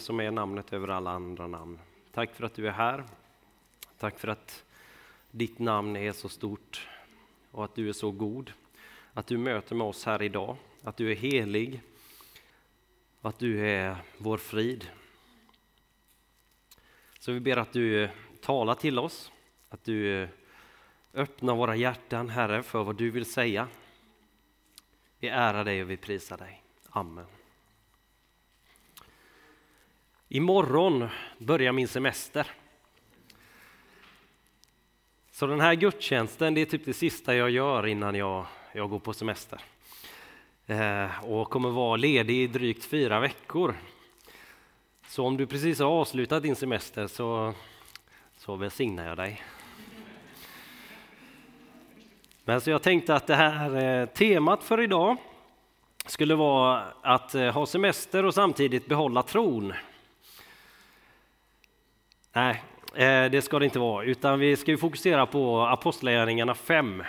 som är namnet över alla andra namn. Tack för att du är här. Tack för att ditt namn är så stort och att du är så god. Att du möter med oss här idag, att du är helig och att du är vår frid. Så vi ber att du talar till oss, att du öppnar våra hjärtan, Herre, för vad du vill säga. Vi ärar dig och vi prisar dig. Amen. Imorgon börjar min semester. Så den här gudstjänsten det är typ det sista jag gör innan jag, jag går på semester. Eh, och kommer vara ledig i drygt fyra veckor. Så om du precis har avslutat din semester så, så välsignar jag dig. Men så jag tänkte att det här eh, temat för idag skulle vara att eh, ha semester och samtidigt behålla tron. Nej, eh, det ska det inte vara, utan vi ska fokusera på Apostlagärningarna 5.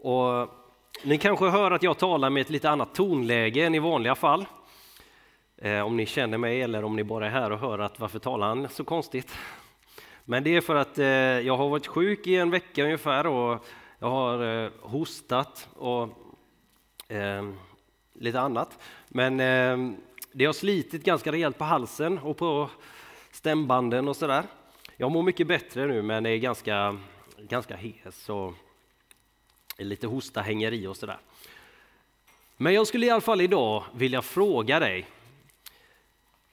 Och ni kanske hör att jag talar med ett lite annat tonläge än i vanliga fall. Eh, om ni känner mig eller om ni bara är här och hör att varför talar han så konstigt? Men det är för att eh, jag har varit sjuk i en vecka ungefär och jag har hostat och lite annat. Men det har slitit ganska rejält på halsen och på stämbanden och sådär. Jag mår mycket bättre nu men är ganska, ganska hes och lite hosta hänger i och sådär. Men jag skulle i alla fall idag vilja fråga dig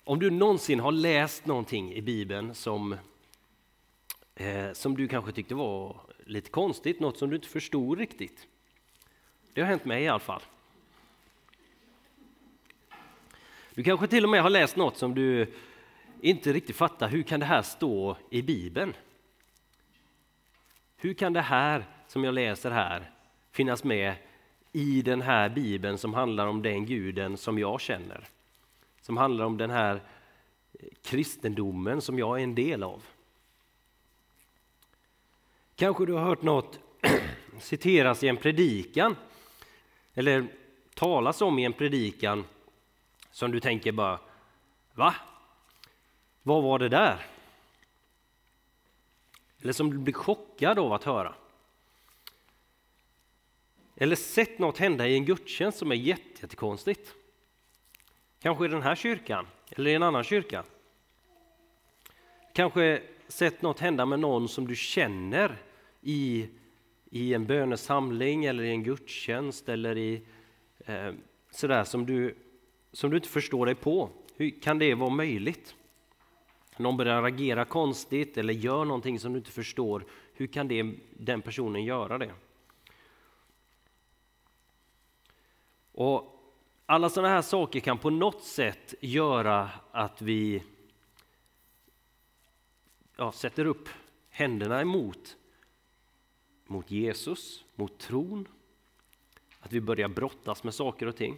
om du någonsin har läst någonting i Bibeln som, eh, som du kanske tyckte var lite konstigt, något som du inte förstod riktigt. Det har hänt mig i alla fall. Du kanske till och med har läst något som du inte riktigt fattar, hur kan det här stå i Bibeln? Hur kan det här som jag läser här finnas med i den här Bibeln som handlar om den guden som jag känner? Som handlar om den här kristendomen som jag är en del av. Kanske du har hört något citeras i en predikan eller talas om i en predikan som du tänker bara, va? Vad var det där? Eller som du blir chockad av att höra. Eller sett något hända i en gudstjänst som är jättekonstigt. Kanske i den här kyrkan eller i en annan kyrka. Kanske sett något hända med någon som du känner i, i en bönesamling eller i en gudstjänst eller i eh, sådär som du, som du inte förstår dig på. Hur kan det vara möjligt? Någon börjar agera konstigt eller gör någonting som du inte förstår, hur kan det, den personen göra det? Och alla sådana här saker kan på något sätt göra att vi ja, sätter upp händerna emot mot Jesus, mot tron. Att vi börjar brottas med saker och ting.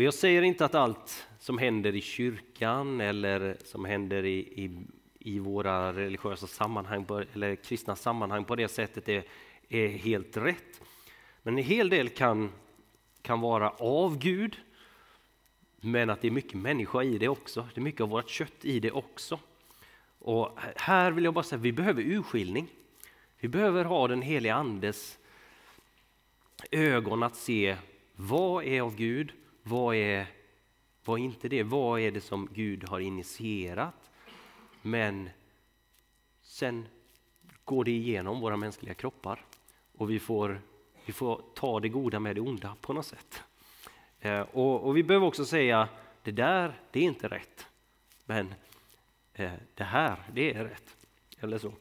För jag säger inte att allt som händer i kyrkan eller som händer i, i, i våra religiösa sammanhang eller kristna sammanhang på det sättet är, är helt rätt. Men en hel del kan, kan vara av Gud, men att det är mycket människa i det också. Det är mycket av vårt kött i det också. Och här vill jag bara säga att vi behöver urskiljning. Vi behöver ha den heliga Andes ögon att se vad är av Gud vad är, vad är inte det? Vad är det som Gud har initierat? Men sen går det igenom våra mänskliga kroppar och vi får, vi får ta det goda med det onda på något sätt. Eh, och, och, vi behöver också säga, det där, det är inte rätt. Men eh, det här, det är rätt. Eller så.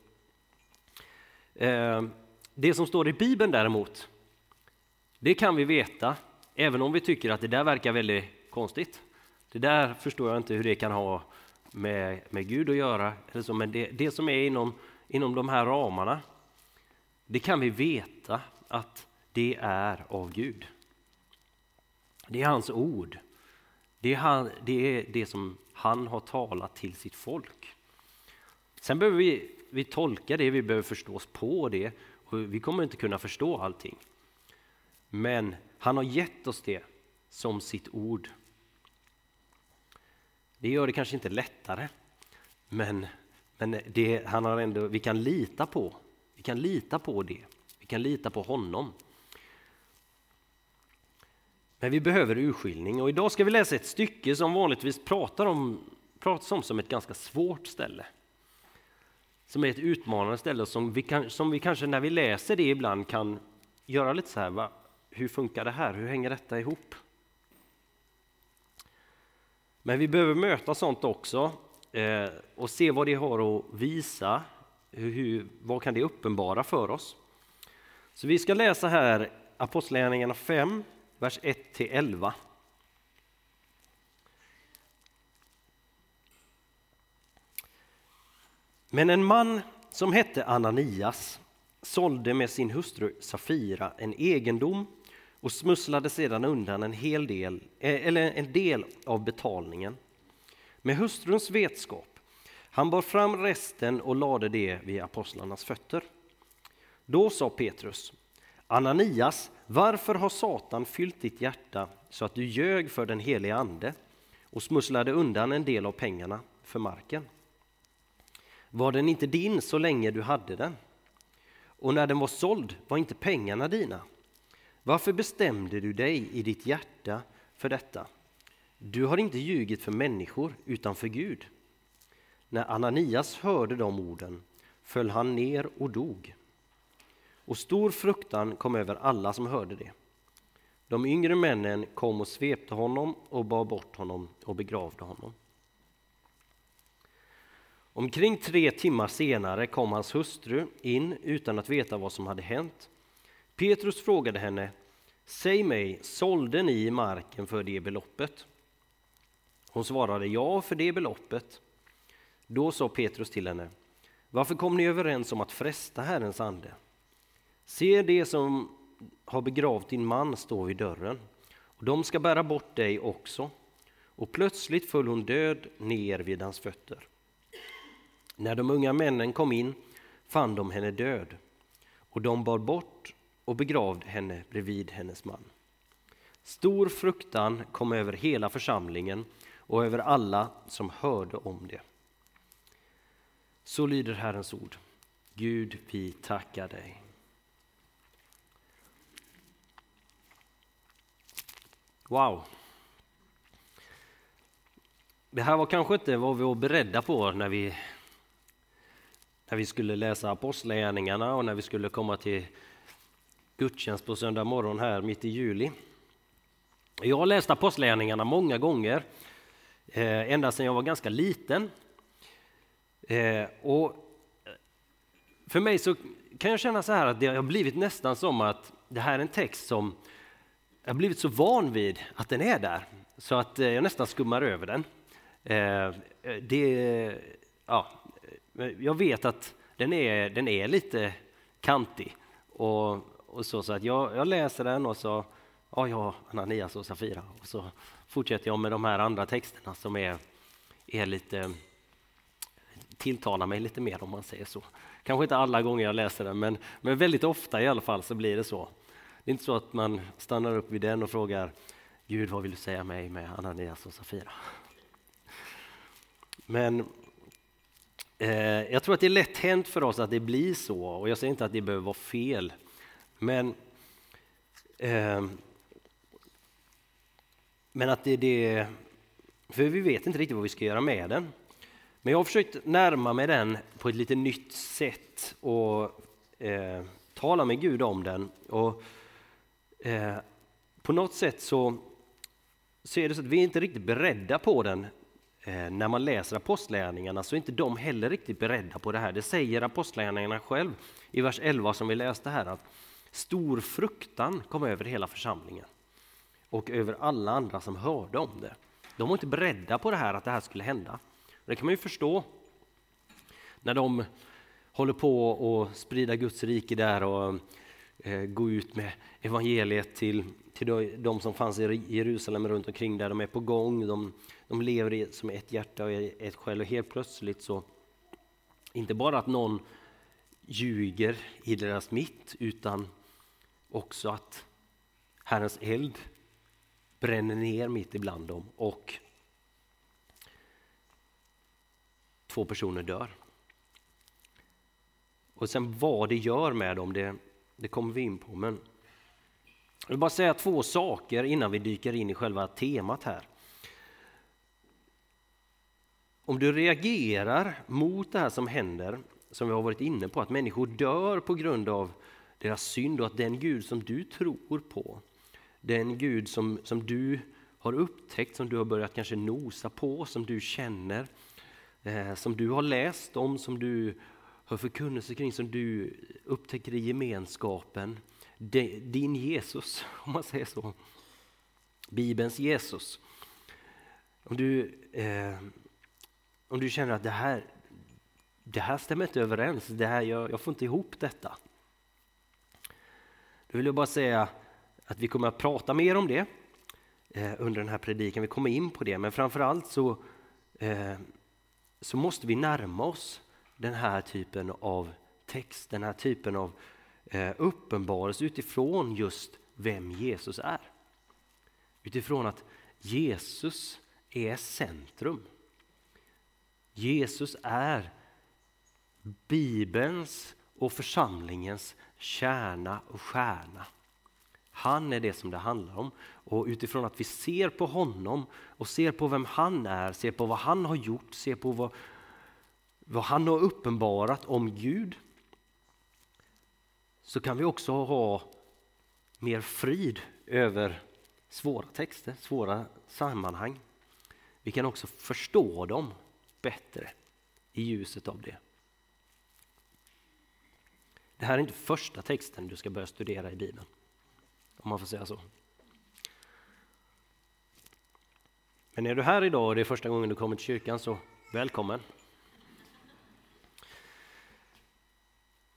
Eh, det som står i Bibeln däremot, det kan vi veta Även om vi tycker att det där verkar väldigt konstigt. Det där förstår jag inte hur det kan ha med, med Gud att göra. Eller så, men det, det som är inom, inom de här ramarna, det kan vi veta att det är av Gud. Det är hans ord. Det är, han, det är det som han har talat till sitt folk. Sen behöver vi, vi tolka det, vi behöver förstå oss på det. Och vi kommer inte kunna förstå allting. Men han har gett oss det som sitt ord. Det gör det kanske inte lättare, men, men det, han har ändå, vi kan lita på. Vi kan lita på det. Vi kan lita på honom. Men vi behöver urskiljning och idag ska vi läsa ett stycke som vanligtvis pratar om, pratas om som ett ganska svårt ställe. Som är ett utmanande ställe som vi, kan, som vi kanske när vi läser det ibland kan göra lite så här, va? Hur funkar det här, hur hänger detta ihop? Men vi behöver möta sånt också eh, och se vad det har att visa, hur, hur, vad kan det uppenbara för oss? Så vi ska läsa här Apostlagärningarna 5, vers 1-11. Men en man som hette Ananias sålde med sin hustru Safira en egendom och smusslade sedan undan en hel del, eh, eller en del av betalningen. Med hustruns vetskap. Han bar fram resten och lade det vid apostlarnas fötter. Då sa Petrus, Ananias, varför har Satan fyllt ditt hjärta så att du ljög för den helige Ande och smusslade undan en del av pengarna för marken? Var den inte din så länge du hade den? Och när den var såld var inte pengarna dina? Varför bestämde du dig i ditt hjärta för detta? Du har inte ljugit för människor utan för Gud. När Ananias hörde de orden föll han ner och dog och stor fruktan kom över alla som hörde det. De yngre männen kom och svepte honom och bar bort honom och begravde honom. Omkring tre timmar senare kom hans hustru in utan att veta vad som hade hänt. Petrus frågade henne, säg mig, sålde ni marken för det beloppet? Hon svarade ja, för det beloppet. Då sa Petrus till henne, varför kom ni överens om att fresta Herrens ande? Se det som har begravt din man står vid dörren, och de ska bära bort dig också. Och plötsligt föll hon död ner vid hans fötter. När de unga männen kom in fann de henne död, och de bar bort och begravde henne bredvid hennes man. Stor fruktan kom över hela församlingen och över alla som hörde om det. Så lyder Herrens ord. Gud, vi tackar dig. Wow. Det här var kanske inte vad vi var beredda på när vi, när vi skulle läsa Apostlagärningarna och när vi skulle komma till gudstjänst på söndag morgon här mitt i juli. Jag har läst Apostlagärningarna många gånger, eh, ända sedan jag var ganska liten. Eh, och för mig så kan jag känna så här att det har blivit nästan som att det här är en text som jag har blivit så van vid att den är där så att eh, jag nästan skummar över den. Eh, det, ja, jag vet att den är, den är lite kantig och, och så, så att jag, jag läser den och så ja, ja, Ananias och Safira och så fortsätter jag med de här andra texterna som är, är lite tilltalar mig lite mer om man säger så. Kanske inte alla gånger jag läser den men, men väldigt ofta i alla fall så blir det så. Det är inte så att man stannar upp vid den och frågar Gud, vad vill du säga mig med Ananias och Safira? Men eh, jag tror att det är lätt hänt för oss att det blir så och jag säger inte att det behöver vara fel. Men, eh, men att det det, för vi vet inte riktigt vad vi ska göra med den. Men jag har försökt närma mig den på ett lite nytt sätt och eh, tala med Gud om den. Och eh, på något sätt så, så är det så att vi är inte riktigt beredda på den. Eh, när man läser apostlärningarna så är inte de heller riktigt beredda på det här. Det säger apostlärningarna själv i vers 11 som vi läste här att stor fruktan kom över hela församlingen och över alla andra som hörde om det. De var inte beredda på det här, att det här skulle hända. Det kan man ju förstå när de håller på att sprida Guds rike där och eh, gå ut med evangeliet till, till de som fanns i Jerusalem runt omkring där. De är på gång, de, de lever som ett hjärta och ett själ och helt plötsligt så, inte bara att någon ljuger i deras mitt utan också att Herrens eld bränner ner mitt ibland dem och två personer dör. Och sen vad det gör med dem, det, det kommer vi in på. Men jag vill bara säga två saker innan vi dyker in i själva temat här. Om du reagerar mot det här som händer, som vi har varit inne på, att människor dör på grund av deras synd och att den Gud som du tror på, den Gud som, som du har upptäckt, som du har börjat kanske nosa på, som du känner, eh, som du har läst om, som du hör förkunnelse kring, som du upptäcker i gemenskapen. De, din Jesus, om man säger så. Bibelns Jesus. Om du, eh, om du känner att det här, det här stämmer inte överens, det här, jag, jag får inte ihop detta. Då vill jag bara säga att vi kommer att prata mer om det eh, under den här predikan. Vi kommer in på det, men framförallt så, eh, så måste vi närma oss den här typen av text, den här typen av eh, uppenbarelse utifrån just vem Jesus är. Utifrån att Jesus är centrum. Jesus är Bibelns och församlingens kärna och stjärna. Han är det som det handlar om. Och utifrån att vi ser på honom och ser på vem han är, ser på vad han har gjort, ser på vad, vad han har uppenbarat om Gud så kan vi också ha mer frid över svåra texter, svåra sammanhang. Vi kan också förstå dem bättre i ljuset av det. Det här är inte första texten du ska börja studera i Bibeln, om man får säga så. Men är du här idag och det är första gången du kommer till kyrkan så välkommen.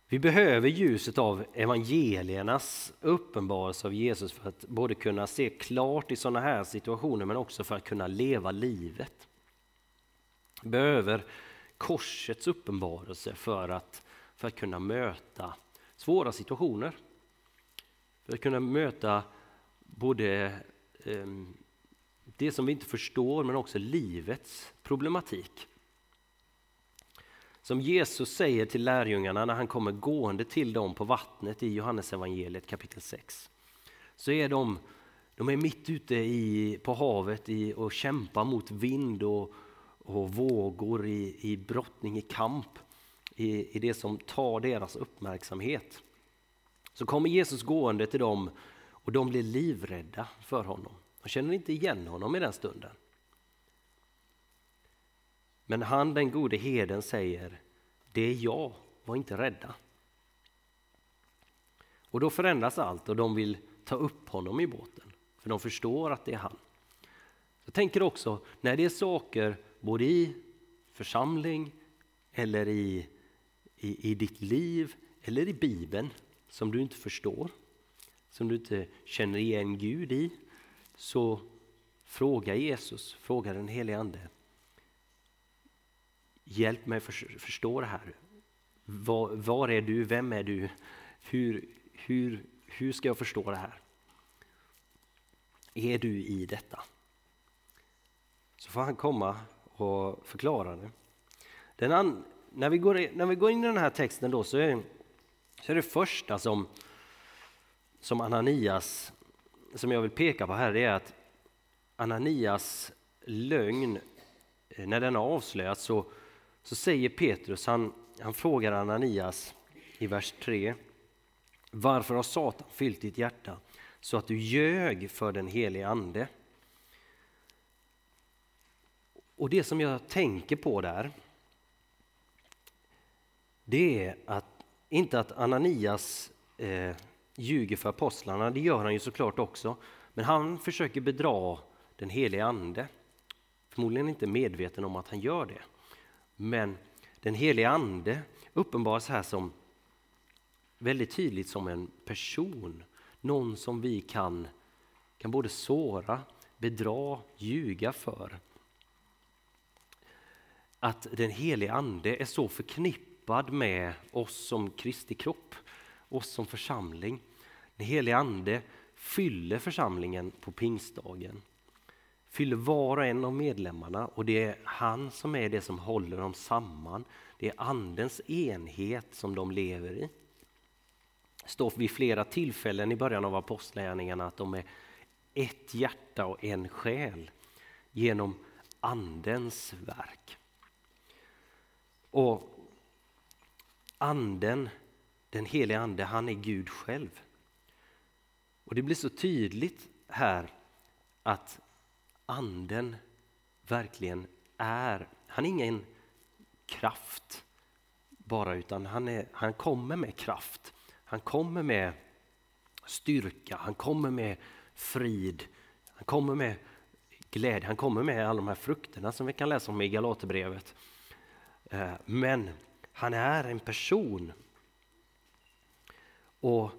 Vi behöver ljuset av evangeliernas uppenbarelse av Jesus för att både kunna se klart i sådana här situationer men också för att kunna leva livet. Vi behöver korsets uppenbarelse för att, för att kunna möta svåra situationer. För att kunna möta både eh, det som vi inte förstår men också livets problematik. Som Jesus säger till lärjungarna när han kommer gående till dem på vattnet i Johannesevangeliet kapitel 6. Så är de, de är mitt ute i, på havet i, och kämpar mot vind och, och vågor i, i brottning, i kamp, i, i det som tar deras uppmärksamhet. Så kommer Jesus gående till dem och de blir livrädda för honom. De känner inte igen honom i den stunden. Men han, den gode heden, säger det är jag, var inte rädda. Och då förändras allt och de vill ta upp honom i båten, för de förstår att det är han. Jag tänker också, när det är saker både i församling eller i, i, i ditt liv eller i Bibeln som du inte förstår, som du inte känner igen Gud i, så fråga Jesus, fråga den helige Ande. Hjälp mig för, förstå det här. Var, var, är du? Vem är du? Hur, hur, hur ska jag förstå det här? Är du i detta? Så får han komma och förklara det. Den an, när, vi går, när vi går in i den här texten då så är, så är det första som, som Ananias, som jag vill peka på här, det är att Ananias lögn, eh, när den har avslöjats så så säger Petrus, han, han frågar Ananias i vers 3. Varför har Satan fyllt ditt hjärta så att du ljög för den helige Ande? Och det som jag tänker på där, det är att inte att Ananias eh, ljuger för apostlarna, det gör han ju såklart också, men han försöker bedra den helige Ande. Förmodligen inte medveten om att han gör det. Men den helige Ande uppenbaras här som väldigt tydligt som en person. Någon som vi kan, kan både såra, bedra, ljuga för. Att den helige Ande är så förknippad med oss som Kristi kropp, oss som församling. Den helige Ande fyller församlingen på pingstdagen. Fyller var och en av medlemmarna och det är han som är det som håller dem samman. Det är andens enhet som de lever i. Det står vid flera tillfällen i början av apostlagärningarna att de är ett hjärta och en själ genom andens verk. Och anden, den helige ande, han är Gud själv. Och det blir så tydligt här att anden verkligen är, han är ingen kraft bara utan han, är, han kommer med kraft. Han kommer med styrka, han kommer med frid, han kommer med glädje, han kommer med alla de här frukterna som vi kan läsa om i Galaterbrevet. Eh, men han är en person. Och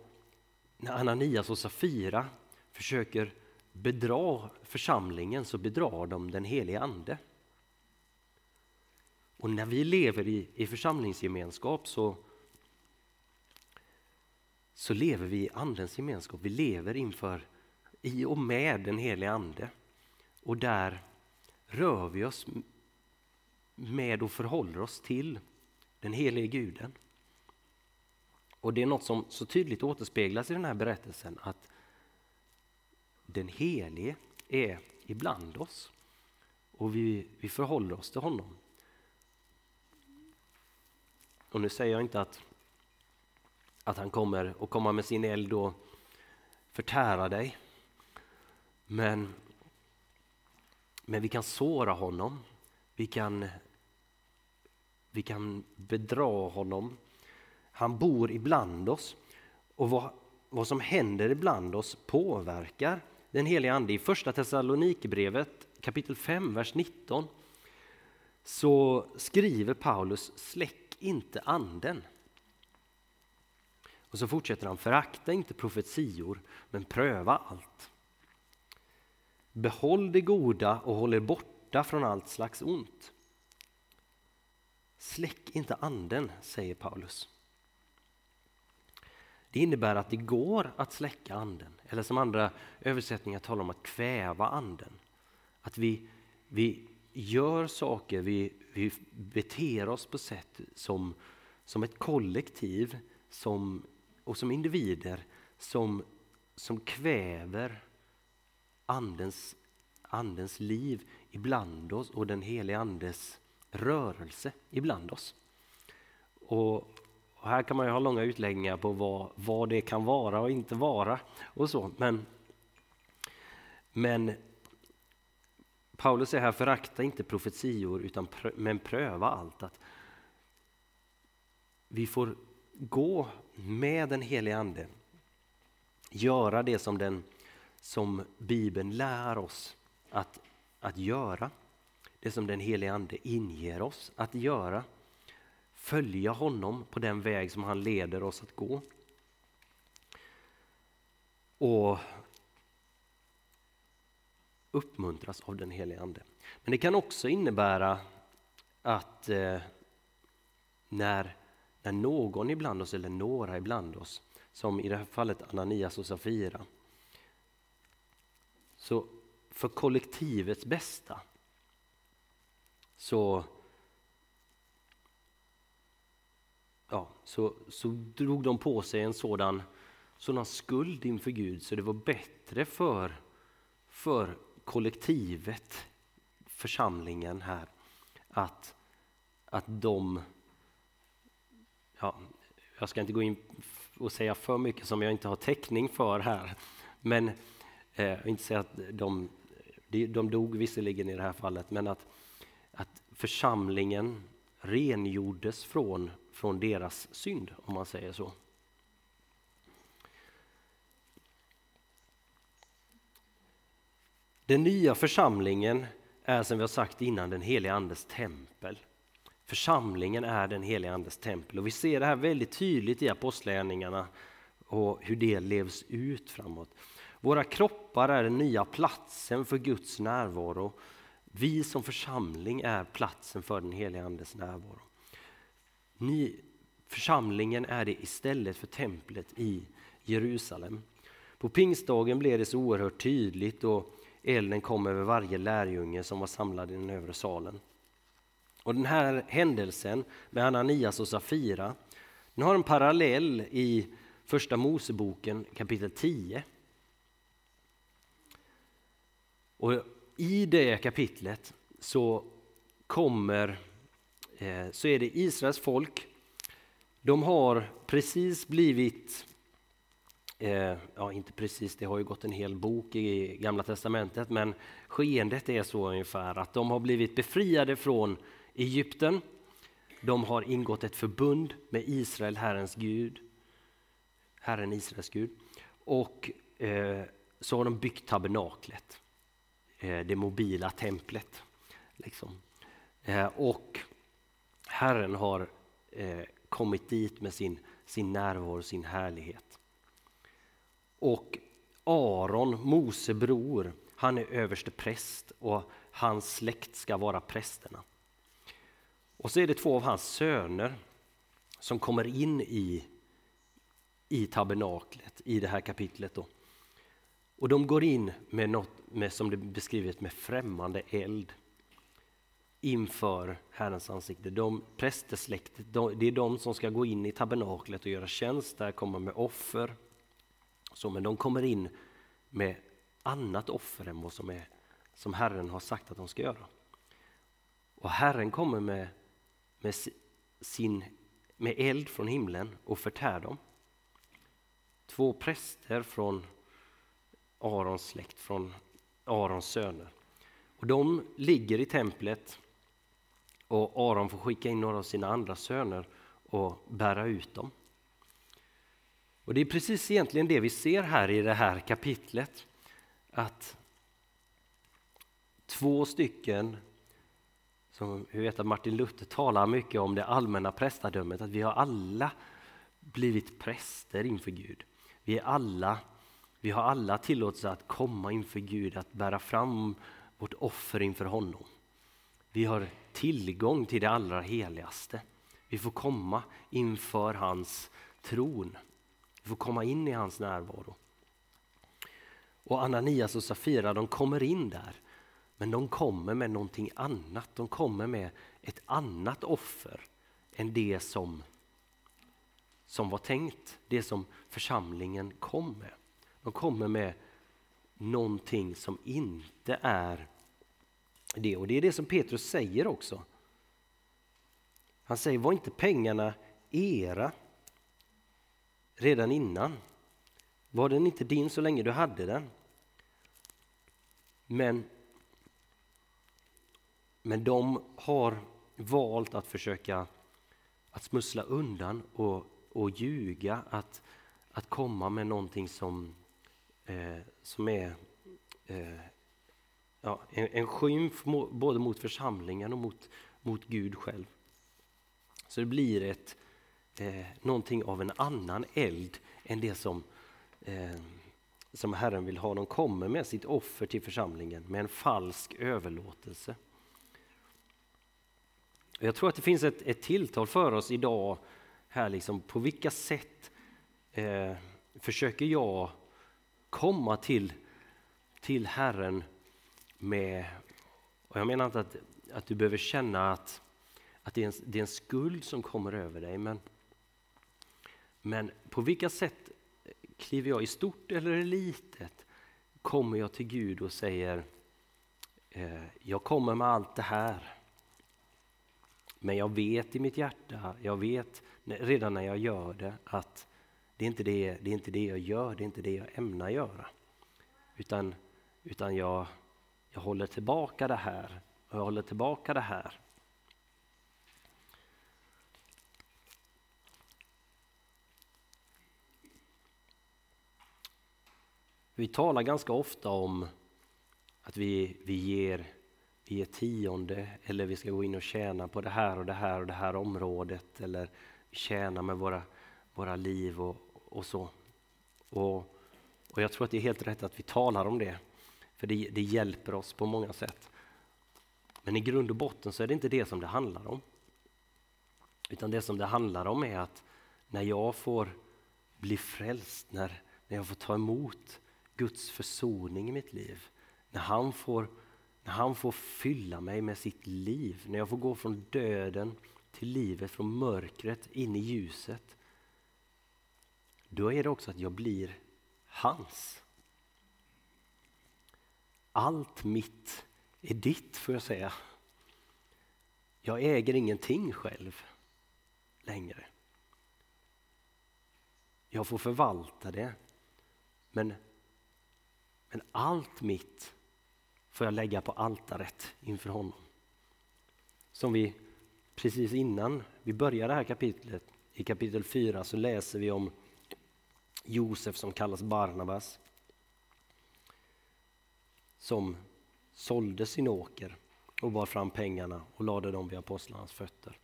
när Ananias och Safira försöker bedra församlingen så bedrar de den helige Ande. Och när vi lever i, i församlingsgemenskap så, så lever vi i Andens gemenskap. Vi lever inför, i och med den helige Ande. Och där rör vi oss med och förhåller oss till den helige Guden. Och det är något som så tydligt återspeglas i den här berättelsen att den helige är ibland oss och vi, vi förhåller oss till honom. Och nu säger jag inte att, att han kommer att komma med sin eld och förtära dig. Men, men vi kan såra honom. Vi kan, vi kan bedra honom. Han bor ibland oss. Och vad, vad som händer ibland oss påverkar den helige Ande. I första Thessalonikerbrevet kapitel 5, vers 19 så skriver Paulus släck inte anden. Och så fortsätter han, förakta inte profetior men pröva allt. Behåll det goda och håll er borta från allt slags ont. Släck inte anden, säger Paulus. Det innebär att det går att släcka anden, eller som andra översättningar talar om att kväva anden. Att vi, vi gör saker, vi, vi beter oss på sätt som, som ett kollektiv som, och som individer som, som kväver andens, andens liv ibland oss och den heliga andes rörelse ibland oss. Och, och här kan man ha långa utläggningar på vad, vad det kan vara och inte vara. och så. Men, men Paulus säger här, förakta inte profetior utan prö, men pröva allt. Att vi får gå med den helige Ande, göra det som, den, som Bibeln lär oss att, att göra. Det som den helige Ande inger oss att göra följa honom på den väg som han leder oss att gå. Och uppmuntras av den helige Ande. Men det kan också innebära att eh, när, när någon ibland oss, eller några ibland oss, som i det här fallet Ananias och Safira, så för kollektivets bästa så ja, så, så drog de på sig en sådan, sådan skuld inför Gud så det var bättre för, för kollektivet, församlingen här, att, att de... Ja, jag ska inte gå in och säga för mycket som jag inte har täckning för här, men eh, inte säga att de, de dog visserligen i det här fallet, men att, församlingen rengjordes från från deras synd, om man säger så. Den nya församlingen är som vi har sagt innan den helige Andes tempel. Församlingen är den helige Andes tempel och vi ser det här väldigt tydligt i apostlagärningarna och hur det levs ut framåt. Våra kroppar är den nya platsen för Guds närvaro. Vi som församling är platsen för den helige Andes närvaro. Ni, församlingen är det istället för templet i Jerusalem. På pingstdagen blev det så oerhört tydligt och elden kom över varje lärjunge som var samlad i den övre salen. Och den här händelsen med Ananias och Safira den har en parallell i Första Moseboken kapitel 10. Och i det kapitlet så kommer eh, så är det Israels folk. De har precis blivit eh, ja, inte precis, det har ju gått en hel bok i Gamla Testamentet, men skeendet är så ungefär att de har blivit befriade från Egypten. De har ingått ett förbund med Israel, Herrens Gud, Herren Israels Gud. Och eh, så har de byggt tabernaklet, Eh, det mobila templet. Liksom. Eh, och Herren har eh, kommit dit med sin, sin närvaro, sin härlighet. Och Aron, Mose bror, han är överste präst och hans släkt ska vara prästerna. Och så är det två av hans söner som kommer in i, i tabernaklet i det här kapitlet. Då. Och de går in med något med, som det beskrivit med främmande eld inför Herrens ansikte. De, prästesläktet, de, det är de som ska gå in i tabernaklet och göra tjänst där, komma med offer så, men de kommer in med annat offer än vad som, är, som Herren har sagt att de ska göra. Och Herren kommer med, med, sin, med eld från himlen och förtär dem. Två präster från Arons släkt, från Arons söner. Och de ligger i templet och Aron får skicka in några av sina andra söner och bära ut dem. Och det är precis egentligen det vi ser här i det här kapitlet. Att två stycken, som vi vet att Martin Luther talar mycket om det allmänna prästadömet, att vi har alla blivit präster inför Gud. Vi, är alla, vi har alla tillåtelse att komma inför Gud, att bära fram vårt offer inför honom. Vi har tillgång till det allra heligaste. Vi får komma inför hans tron. Vi får komma in i hans närvaro. Och Ananias och Safira de kommer in där, men de kommer med någonting annat. De kommer med ett annat offer än det som, som var tänkt, det som församlingen kom med. De kommer med någonting som inte är det. Och det är det som Petrus säger också. Han säger, var inte pengarna era redan innan. Var den inte din så länge du hade den? Men, men de har valt att försöka att smussla undan och, och ljuga, att, att komma med någonting som, eh, som är eh, ja, en, en skymf både mot församlingen och mot, mot Gud själv. Så det blir ett, eh, någonting av en annan eld än det som, eh, som Herren vill ha. De kommer med sitt offer till församlingen med en falsk överlåtelse. Jag tror att det finns ett, ett tilltal för oss idag här, liksom, på vilka sätt eh, försöker jag komma till, till Herren med, och jag menar inte att, att du behöver känna att, att det, är en, det är en skuld som kommer över dig, men men på vilka sätt kliver jag i stort eller i litet? Kommer jag till Gud och säger eh, jag kommer med allt det här. Men jag vet i mitt hjärta, jag vet redan när jag gör det att det är inte det, det, är inte det jag gör, det är inte det jag ämnar göra. Utan, utan jag, jag håller tillbaka det här och jag håller tillbaka det här. Vi talar ganska ofta om att vi, vi, ger, vi ger tionde eller vi ska gå in och tjäna på det här och det här och det här området eller tjäna med våra, våra liv och, och så. Och, och jag tror att det är helt rätt att vi talar om det, för det, det hjälper oss på många sätt. Men i grund och botten så är det inte det som det handlar om. Utan det som det handlar om är att när jag får bli frälst, när när jag får ta emot Guds försoning i mitt liv. När han får, när han får fylla mig med sitt liv. När jag får gå från döden till livet, från mörkret in i ljuset. Då är det också att jag blir hans. Allt mitt är ditt, får jag säga. Jag äger ingenting själv längre. Jag får förvalta det. Men, men allt mitt får jag lägga på altaret inför honom. Som vi precis innan vi börjar det här kapitlet, i kapitel 4 så läser vi om Josef som kallas Barnabas. Som sålde sin åker och bar fram pengarna och lade dem vid apostlarnas fötter.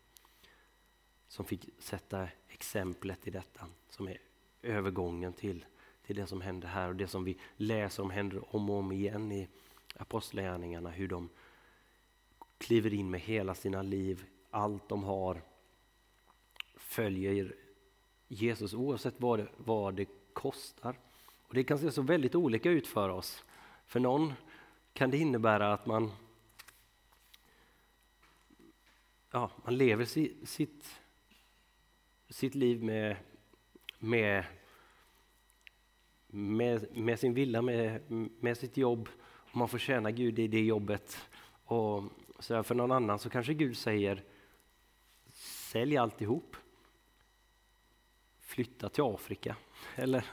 Som fick sätta exemplet i detta, som är övergången till, till det som händer här och det som vi läser om händer om och om igen i apostlagärningarna, hur de kliver in med hela sina liv, allt de har, följer Jesus oavsett vad det, vad det kostar. Och Det kan se så väldigt olika ut för oss. För någon kan det innebära att man, ja, man lever sitt, sitt liv med, med, med, med sin villa, med, med sitt jobb. Och man får tjäna Gud i det jobbet. Och så för någon annan så kanske Gud säger sälj alltihop. Flytta till Afrika. Eller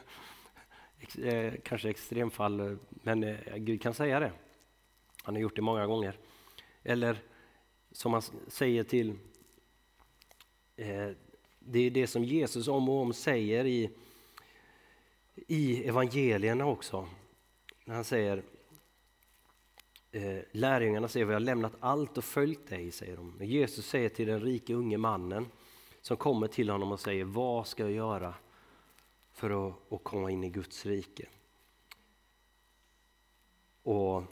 eh, kanske extremfall, men eh, Gud kan säga det. Han har gjort det många gånger. Eller som han säger till eh, det är det som Jesus om och om säger i, i evangelierna också. När han säger eh, Lärjungarna säger vi har lämnat allt och följt dig, säger de. Men Jesus säger till den rike unge mannen som kommer till honom och säger vad ska jag göra för att, att komma in i Guds rike? Och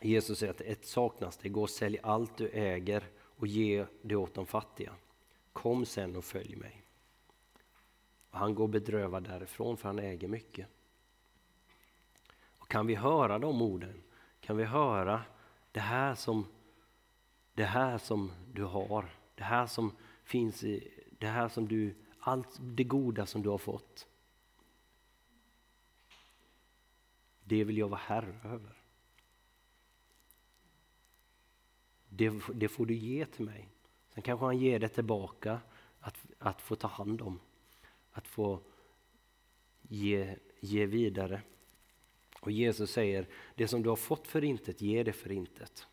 Jesus säger att ett saknas det, gå och sälj allt du äger och ge det åt de fattiga. Kom sen och följ mig. Och han går bedrövad därifrån för han äger mycket. Och kan vi höra de orden, kan vi höra det här som, det här som du har, det här som finns i, det här som du, allt det goda som du har fått. Det vill jag vara herre över. Det, det får du ge till mig. Sen kanske han ger det tillbaka att, att få ta hand om. Att få ge, ge vidare. Och Jesus säger, det som du har fått för intet, ge det för intet.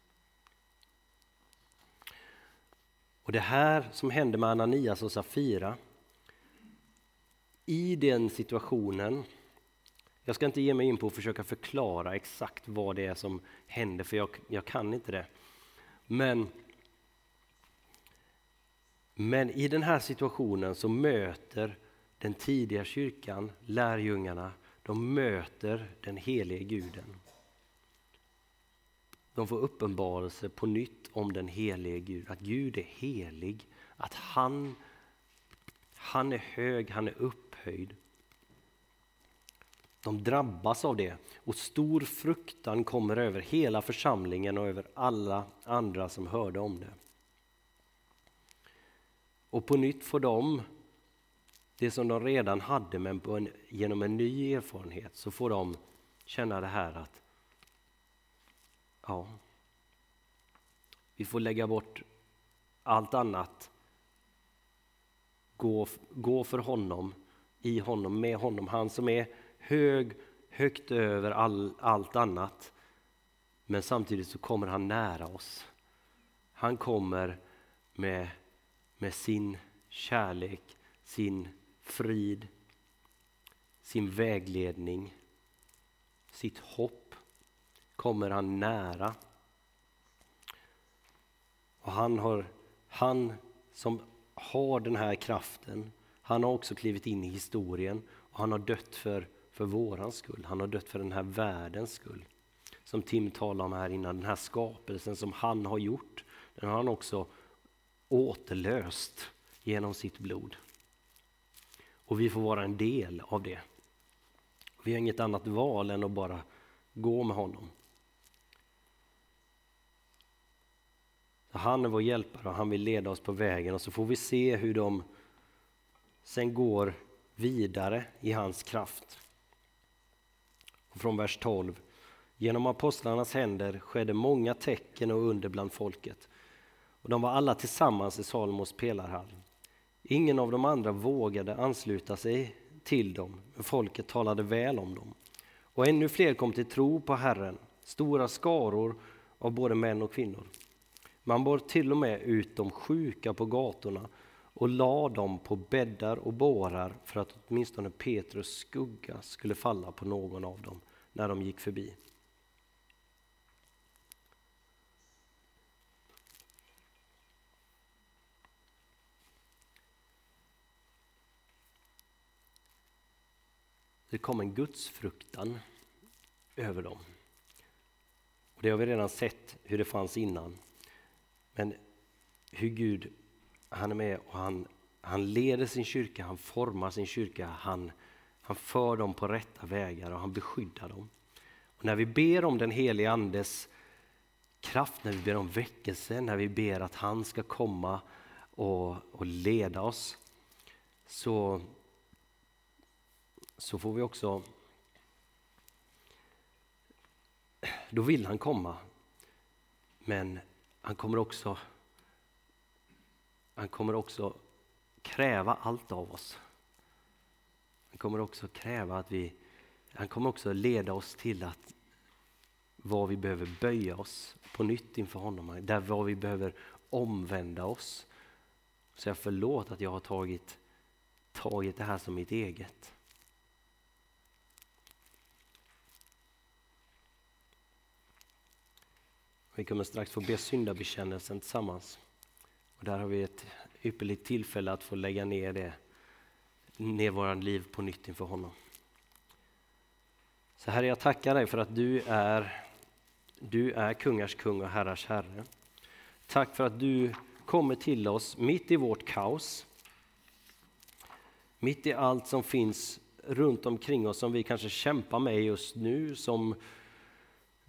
Och det här som hände med Ananias och Safira, i den situationen, jag ska inte ge mig in på att försöka förklara exakt vad det är som hände, för jag, jag kan inte det. Men, men i den här situationen så möter den tidiga kyrkan, lärjungarna, de möter den helige guden. De får uppenbarelse på nytt om den helige Gud, att Gud är helig, att han, han är hög, han är upphöjd. De drabbas av det och stor fruktan kommer över hela församlingen och över alla andra som hörde om det. Och på nytt får de det som de redan hade men en, genom en ny erfarenhet så får de känna det här att ja, vi får lägga bort allt annat. Gå, gå för honom, i honom, med honom. Han som är hög, högt över all, allt annat. Men samtidigt så kommer han nära oss. Han kommer med, med sin kärlek, sin frid, sin vägledning, sitt hopp kommer han nära. Och han, har, han som har den här kraften, han har också klivit in i historien och han har dött för för våran skull. Han har dött för den här världens skull. Som Tim talade om här innan, den här skapelsen som han har gjort, den har han också återlöst genom sitt blod. Och vi får vara en del av det. Vi har inget annat val än att bara gå med honom. Han är vår hjälpare och han vill leda oss på vägen och så får vi se hur de sen går vidare i hans kraft. Och från vers 12. Genom apostlarnas händer skedde många tecken och under bland folket. Och de var alla tillsammans i Salomos pelarhall. Ingen av de andra vågade ansluta sig till dem, men folket talade väl om dem. Och ännu fler kom till tro på Herren, stora skaror av både män och kvinnor. Man bar till och med ut de sjuka på gatorna och la dem på bäddar och bårar för att åtminstone Petrus skugga skulle falla på någon av dem när de gick förbi. Det kom en gudsfruktan över dem. Och det har vi redan sett hur det fanns innan. Men hur Gud, han är med och han, han leder sin kyrka, han formar sin kyrka, han, han för dem på rätta vägar och han beskyddar dem. Och när vi ber om den helige Andes kraft, när vi ber om väckelse, när vi ber att han ska komma och, och leda oss, så, så får vi också... Då vill han komma, men han kommer också, han kommer också kräva allt av oss. Han kommer också kräva att vi, han kommer också leda oss till att var vi behöver böja oss på nytt inför honom, där var vi behöver omvända oss. Så jag förlåt att jag har tagit, tagit det här som mitt eget. Vi kommer strax få be syndabekännelsen tillsammans. Och där har vi ett ypperligt tillfälle att få lägga ner det, ner våra liv på nytt inför honom. Så Herre, jag tackar dig för att du är, du är kungars kung och herrars herre. Tack för att du kommer till oss mitt i vårt kaos. Mitt i allt som finns runt omkring oss som vi kanske kämpar med just nu, som Eh,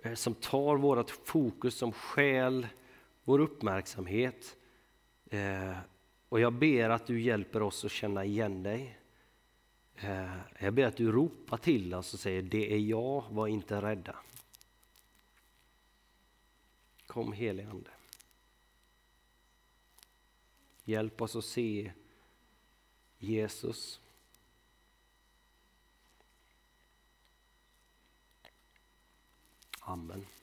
Eh, som tar vårt fokus, som skäl vår uppmärksamhet. Eh, och jag ber att du hjälper oss att känna igen dig. Eh, jag ber att du ropar till oss och säger det är jag, var inte rädda. Kom helige Ande. Hjälp oss att se Jesus. Amen.